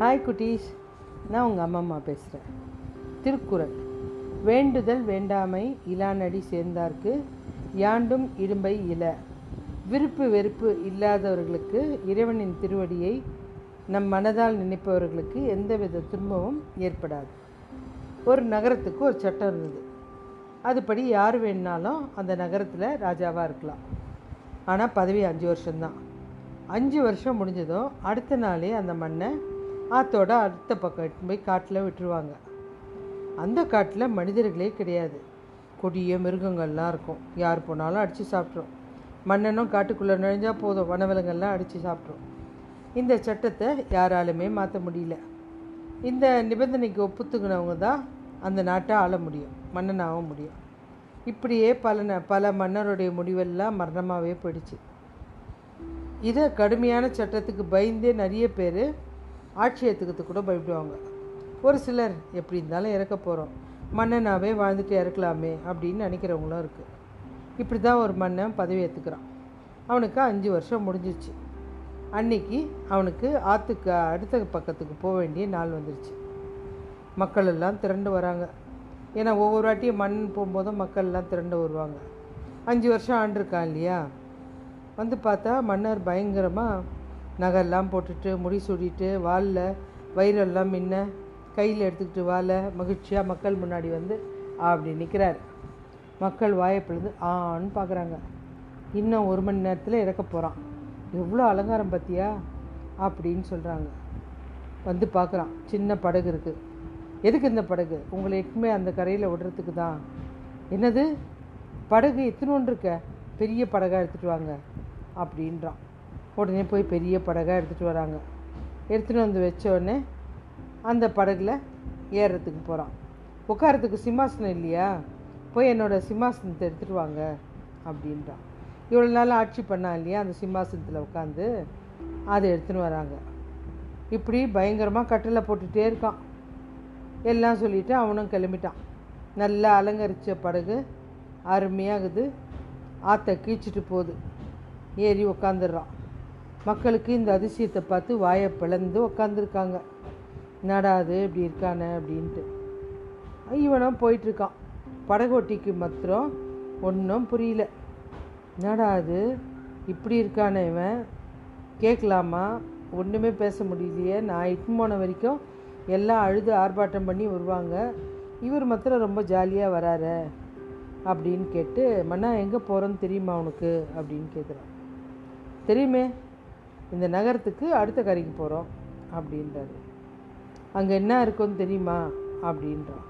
Hi குட்டீஷ் நான் உங்கள் அம்மா அம்மா பேசுகிறேன் திருக்குறள். வேண்டுதல் வேண்டாமை இலானடி சேர்ந்தார்க்கு யாண்டும் இடும்பை இல. விருப்பு வெறுப்பு இல்லாதவர்களுக்கு இறைவனின் திருவடியை நம் மனதால் நினைப்பவர்களுக்கு எந்தவித துன்பமும் ஏற்படாது. ஒரு நகரத்துக்கு ஒரு சட்டம் இருந்தது. அதுபடி யார் வேணுனாலும் அந்த நகரத்தில் ராஜாவாக இருக்கலாம். ஆனால் பதவி அஞ்சு வருஷம்தான். அஞ்சு வருஷம் முடிஞ்சதும் அடுத்த நாளே அந்த மண்ணை ஆத்தோட அடுத்த பக்கம் எடுத்துன்னு போய் காட்டில் விட்டுருவாங்க. அந்த காட்டில் மனிதர்களே கிடையாது. கொடிய மிருகங்கள்லாம் இருக்கும். யார் போனாலும் அடித்து சாப்பிட்ரும் மன்னனும் காட்டுக்குள்ளே நுழைஞ்சால் போதும். வனவிலங்கள்லாம் அடித்து சாப்பிட்ரும் இந்த சட்டத்தை யாராலுமே மாற்ற முடியல. இந்த நிபந்தனைக்கு ஒப்புத்துக்கினவங்க தான் அந்த நாட்டை ஆள முடியும். மன்னனாகவும் முடியும். இப்படியே பல ந பல மன்னருடைய முடிவெல்லாம் மரணமாகவே போயிடுச்சு. இதை கடுமையான சட்டத்துக்கு பயந்தே நிறைய பேர் ஆட்சி ஏற்றுக்கிறதுக்கு கூட பயப்படுவாங்க. ஒரு சிலர் எப்படி இருந்தாலும் இறக்க போகிறோம் மன்னனாகவே வாழ்ந்துட்டு இறக்கலாமே அப்படின்னு நினைக்கிறவங்களும் இருக்குது இப்படி தான் ஒரு மன்னன் பதவி ஏற்றுக்கிறான் அவனுக்கு அஞ்சு வருஷம் முடிஞ்சிச்சு அன்னைக்கு அவனுக்கு ஆற்றுக்கு அடுத்த பக்கத்துக்கு போக வேண்டிய நாள் வந்துருச்சு. மக்கள் எல்லாம் திரண்டு வராங்க. ஏன்னா ஒவ்வொரு வாட்டியும் மண் போகும்போதும் மக்கள் எல்லாம் திரண்டு வருவாங்க. அஞ்சு வருஷம் ஆண்டிருக்கான் இல்லையா? வந்து பார்த்தா மன்னர் பயங்கரமாக நகரெல்லாம் போட்டுட்டு முடி சுடிட்டு வாலில் வயிறெல்லாம் மின்ன கையில் எடுத்துக்கிட்டு வாழ மகிழ்ச்சியாக மக்கள் முன்னாடி வந்து அப்படி நிற்கிறார் மக்கள் வாயப்பிழுந்து ஆன்னு பார்க்குறாங்க இன்னும் ஒரு மணி நேரத்தில் இறக்க போகிறான் எவ்வளோ அலங்காரம் பார்த்தியா அப்படின்னு சொல்கிறாங்க வந்து பார்க்குறான் சின்ன படகு இருக்குது எதுக்கு இந்த படகு? உங்களை எட்டுமே அந்த கரையில் விடுறதுக்கு தான். என்னது? படகு எத்தனோன்னு இருக்க? பெரிய படகாக எடுத்துகிட்டு வாங்க. அப்படின்றான். உடனே போய் பெரிய படகாக எடுத்துகிட்டு வராங்க. எடுத்துகிட்டு வந்து வச்ச உடனே அந்த படகுல ஏறுறதுக்கு போகிறான் உட்காரத்துக்கு சிம்மாசனம் இல்லையா? போய் என்னோடய சிம்மாசனத்தை எடுத்துகிட்டு வாங்க அப்படின்றான். இவ்வளோ நாள் ஆட்சி பண்ணான் இல்லையா அந்த சிம்மாசனத்தில் உட்காந்து அதை எடுத்துன்னு வராங்க. இப்படி பயங்கரமாக கட்டில் போட்டுகிட்டே இருக்கான். எல்லாம் சொல்லிவிட்டு அவனும் கிளம்பிட்டான். நல்லா அலங்கரித்த படகு அருமையாகுது. ஆற்றை கீழ்ச்சிட்டு போகுது. ஏறி உக்காந்துடுறான் மக்களுக்கு இந்த அதிசயத்தை பார்த்து வாயை பிளந்து உக்காந்துருக்காங்க. நடாது இப்படி இருக்கானே அப்படின்ட்டு. இவனும் போயிட்டுருக்கான். படகோட்டிக்கு மாத்திரம் ஒன்றும் புரியல. நடாது இப்படி இருக்கானே இவன்? கேட்கலாமா ஒன்றுமே பேச முடியலையே. நான் இட்டு போன வரைக்கும் எல்லாம் அழுது ஆர்ப்பாட்டம் பண்ணி வருவாங்க. இவர் மாத்திரம் ரொம்ப ஜாலியாக வராரு அப்படின்னு கேட்டு மன்னா எங்கே போகிறோன்னு தெரியுமா உனக்கு? அப்படின்னு கேட்குறான் தெரியுமே? இந்த நகரத்துக்கு அடுத்த கரைக்கு போகிறோம் அப்படின்றாரு. அங்கே என்ன இருக்குன்னு தெரியுமா? அப்படின்றான்.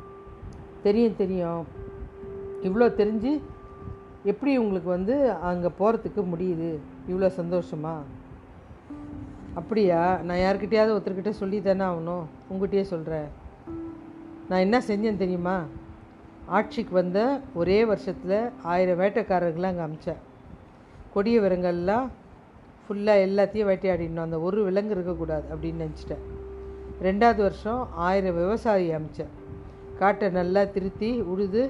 தெரியும் தெரியும். இவ்வளோ தெரிஞ்சு எப்படி உங்களுக்கு வந்து அங்கே போகிறதுக்கு முடியுது? இவ்வளோ சந்தோஷமா? அப்படியா? நான் யார்கிட்டயாவது ஒருத்தர்கிட்ட சொல்லி தானே ஆகணும். உங்ககிட்டயே சொல்கிறேன் நான் என்ன செஞ்சேன் தெரியுமா? ஆட்சிக்கு வந்த ஒரே வருஷத்தில் ஆயிரம் வேட்டைக்காரர்களை அங்கே அமிச்சேன். கொடிய விரங்கள்லாம் ஃபுல்லாக எல்லாத்தையும் வேட்டையாடிடணும். அந்த ஒரு விலங்கு இருக்கக்கூடாது அப்படின்னு நினச்சிட்டேன். ரெண்டாவது வருஷம் ஆயிரம் விவசாயி அமைச்சேன் காட்டை நல்லா திருத்தி உழுது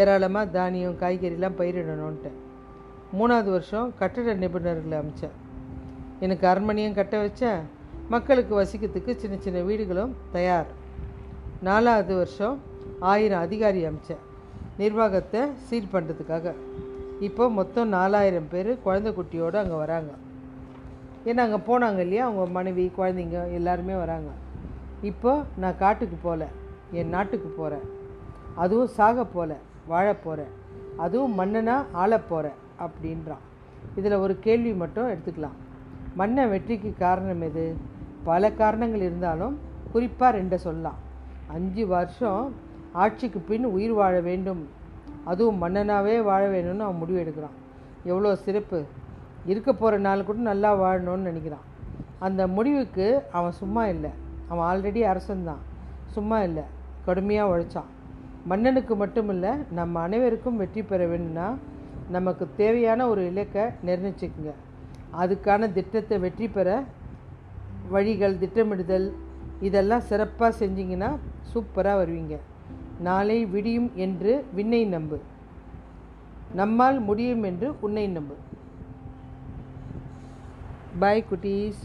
ஏராளமாக தானியம் காய்கறிலாம் பயிரிடணுன்ட்டேன் மூணாவது வருஷம் கட்டட நிபுணர்களை அமைச்சேன் எனக்கு அரண்மனையும் கட்ட வச்சேன். மக்களுக்கு வசிக்கிறதுக்கு சின்ன சின்ன வீடுகளும் தயார். நாலாவது வருஷம் ஆயிரம் அதிகாரி அமைச்சேன் நிர்வாகத்தை சீல் பண்ணுறதுக்காக இப்போ மொத்தம் நாலாயிரம் பேர் குழந்தை குட்டியோடு அங்கே வராங்க. ஏன்னா அங்கே போனாங்க இல்லையா? அவங்க மனைவி குழந்தைங்க எல்லாருமே வராங்க. இப்போ நான் காட்டுக்கு போகல என் நாட்டுக்கு போகிறேன் அதுவும் சாக போகல வாழ போகிறேன் அதுவும் மன்னனாக ஆள போகிறேன் அப்படின்றான். இதில் ஒரு கேள்வி மட்டும் எடுத்துக்கலாம். மன்ன வெற்றிக்கு காரணம் எது? பல காரணங்கள் இருந்தாலும் குறிப்பாக ரெண்டை சொல்லலாம். அஞ்சு வருஷம் ஆட்சிக்கு பின் உயிர் வாழ வேண்டும். அதுவும் மன்னனாகவே வாழ வேணும்னு அவன் முடிவு எடுக்கிறான். எவ்வளோ சிறப்பு. இருக்க போகிற நாள் கூட நல்லா வாழணும்னு நினைக்கிறான். அந்த முடிவுக்கு அவன் சும்மா இல்லை. அவன் ஆல்ரெடி அரசன்தான் சும்மா இல்லை. கடுமையாக உழைச்சான். மன்னனுக்கு மட்டும் இல்லை நம்ம அனைவருக்கும் வெற்றி பெற வேணும்னா நமக்கு தேவையான ஒரு இலக்கை நிர்ணயிச்சுக்குங்க. அதுக்கான திட்டத்தை வெற்றி பெற வழிகள் திட்டமிடுதல் இதெல்லாம் சிறப்பாக செஞ்சிங்கன்னா சூப்பராக வருவீங்க. நாளை விடியும் என்று விண்ணை நம்பு. நம்மால் முடியும் என்று உன்னை நம்பு. பாய் குட்டீஸ்